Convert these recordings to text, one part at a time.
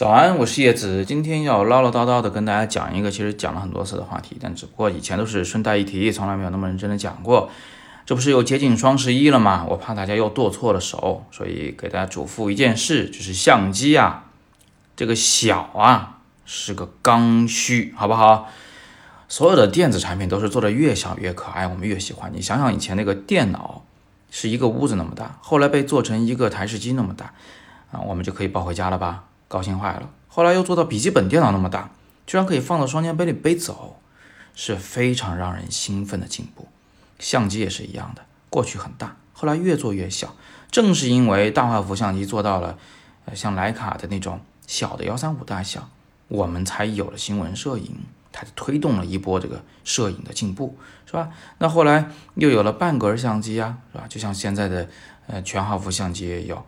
早安，我是叶子，今天要唠唠叨叨的跟大家讲一个其实讲了很多次的话题，但只不过以前都是顺带一提，从来没有那么认真的讲过。这不是又接近双十一了吗？我怕大家又剁错了手，所以给大家嘱咐一件事，就是相机啊，这个小啊是个刚需，好不好？所有的电子产品都是做的越小越可爱，我们越喜欢。你想想以前那个电脑是一个屋子那么大，后来被做成一个台式机那么大，啊，我们就可以抱回家了吧？高兴坏了，后来又做到笔记本电脑那么大，居然可以放到双肩背里背走，是非常让人兴奋的进步。相机也是一样的，过去很大，后来越做越小。正是因为大画幅相机做到了，呃，像徕卡的那种小的幺三五大小，我们才有了新闻摄影，它就推动了一波这个摄影的进步，是吧？那后来又有了半格相机啊，是吧？就像现在的呃全画幅相机也有。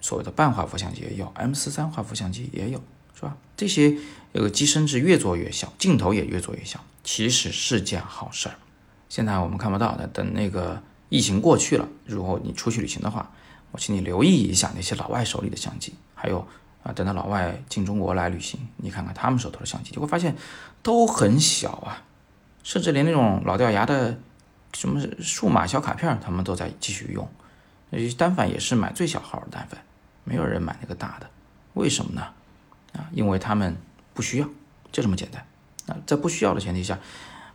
所谓的半画幅相机也有，M 四三画幅相机也有，是吧？这些这个机身是越做越小，镜头也越做越小，其实是件好事儿。现在我们看不到的，等那个疫情过去了，如果你出去旅行的话，我请你留意一下那些老外手里的相机，还有啊，等到老外进中国来旅行，你看看他们手头的相机，就会发现都很小啊，甚至连那种老掉牙的什么数码小卡片，他们都在继续用。单反也是买最小号的单反，没有人买那个大的，为什么呢？啊，因为他们不需要，就这么简单。啊，在不需要的前提下，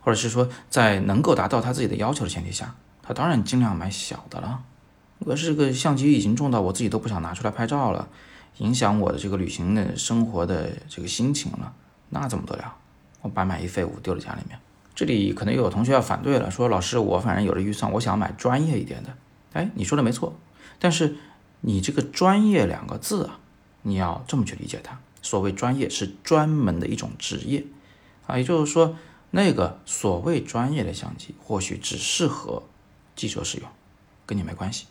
或者是说在能够达到他自己的要求的前提下，他当然尽量买小的了。可是这个相机已经重到我自己都不想拿出来拍照了，影响我的这个旅行的生活的这个心情了，那怎么得了？我白买一废物丢在家里面。这里可能又有同学要反对了，说老师我反正有了预算，我想买专业一点的。哎，你说的没错，但是你这个“专业”两个字啊，你要这么去理解它。所谓专业是专门的一种职业啊，也就是说，那个所谓专业的相机或许只适合记者使用，跟你没关系。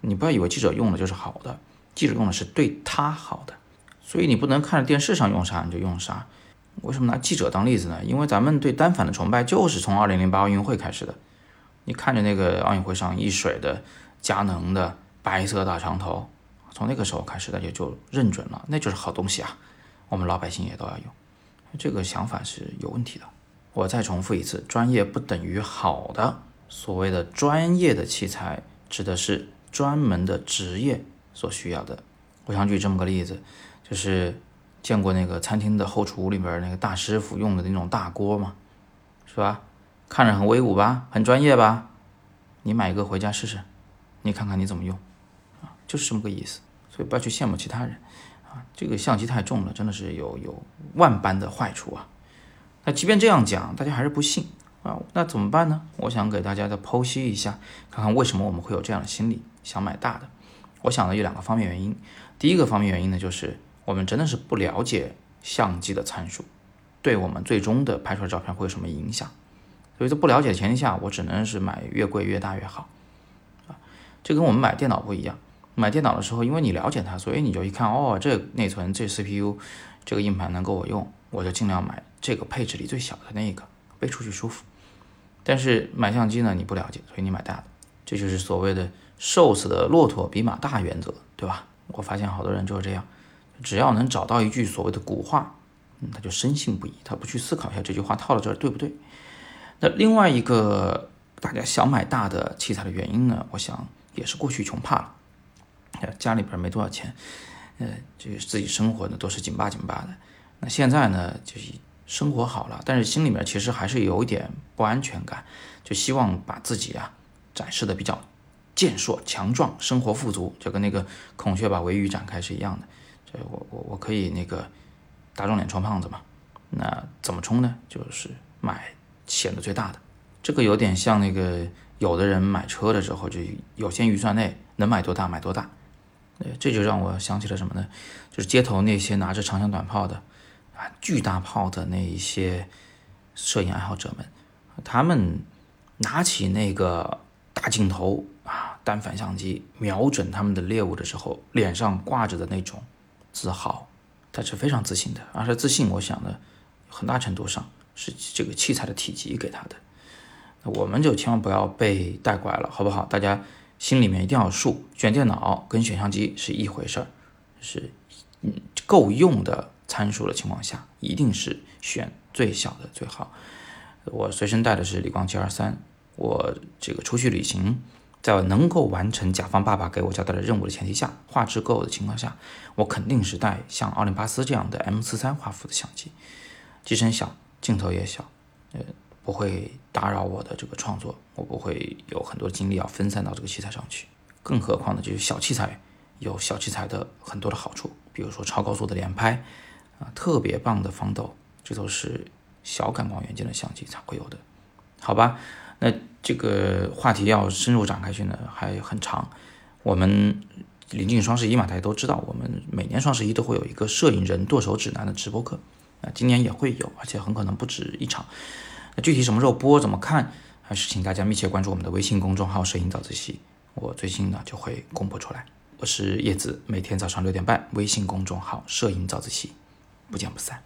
你不要以为记者用的就是好的，记者用的是对他好的，所以你不能看着电视上用啥你就用啥。为什么拿记者当例子呢？因为咱们对单反的崇拜就是从二零零八奥运会开始的。你看着那个奥运会上一水的佳能的白色大长头，从那个时候开始，大家就认准了，那就是好东西啊，我们老百姓也都要用。这个想法是有问题的。我再重复一次，专业不等于好的。所谓的专业的器材，指的是专门的职业所需要的。我想举这么个例子，就是见过那个餐厅的后厨里边那个大师傅用的那种大锅嘛？是吧？看着很威武吧，很专业吧？你买一个回家试试，你看看你怎么用，啊，就是这么个意思。所以不要去羡慕其他人，啊，这个相机太重了，真的是有有万般的坏处啊。那即便这样讲，大家还是不信啊，那怎么办呢？我想给大家再剖析一下，看看为什么我们会有这样的心理，想买大的。我想呢有两个方面原因。第一个方面原因呢，就是我们真的是不了解相机的参数，对我们最终的拍出来照片会有什么影响。所以在不了解的前提下，我只能是买越贵越大越好，啊，这跟我们买电脑不一样。买电脑的时候，因为你了解它，所以你就一看，哦，这内存、这 CPU、这个硬盘能够我用，我就尽量买这个配置里最小的那一个，背出去舒服。但是买相机呢，你不了解，所以你买大的，这就是所谓的瘦死的骆驼比马大原则，对吧？我发现好多人就是这样，只要能找到一句所谓的古话，嗯，他就深信不疑，他不去思考一下这句话套到这儿对不对。那另外一个大家想买大的器材的原因呢，我想也是过去穷怕了，家里边没多少钱，呃，这个自己生活呢都是紧巴紧巴的。那现在呢，就是生活好了，但是心里面其实还是有一点不安全感，就希望把自己啊展示的比较健硕强壮，生活富足，就跟那个孔雀把尾羽展开是一样的。这我我我可以那个打肿脸充胖子嘛？那怎么充呢？就是买。显得最大的，这个有点像那个有的人买车的时候，就有限预算内能买多大买多大。呃，这就让我想起了什么呢？就是街头那些拿着长枪短炮的啊，巨大炮的那一些摄影爱好者们，他们拿起那个大镜头啊，单反相机瞄准他们的猎物的时候，脸上挂着的那种自豪，他是非常自信的，而且自信，我想呢，很大程度上。是这个器材的体积给他的，那我们就千万不要被带拐了，好不好？大家心里面一定要数，选电脑跟选相机是一回事儿，是嗯够用的参数的情况下，一定是选最小的最好。我随身带的是理光 G 二三，我这个出去旅行，在能够完成甲方爸爸给我交代的任务的前提下，画质够的情况下，我肯定是带像奥林巴斯这样的 M 四三画幅的相机，机身小，镜头也小，呃，不会打扰我的这个创作，我不会有很多精力要分散到这个器材上去。更何况呢，就是小器材有小器材的很多的好处，比如说超高速的连拍，啊，特别棒的防抖，这都是小感光元件的相机才会有的，好吧？那这个话题要深入展开去呢，还很长。我们临近双十一嘛，大家都知道，我们每年双十一都会有一个摄影人剁手指南的直播课，啊，今年也会有，而且很可能不止一场。那具体什么时候播，怎么看，还是请大家密切关注我们的微信公众号“摄影早自习”。我最近呢就会公布出来。我是叶子，每天早上六点半，微信公众号“摄影早自习”，不见不散。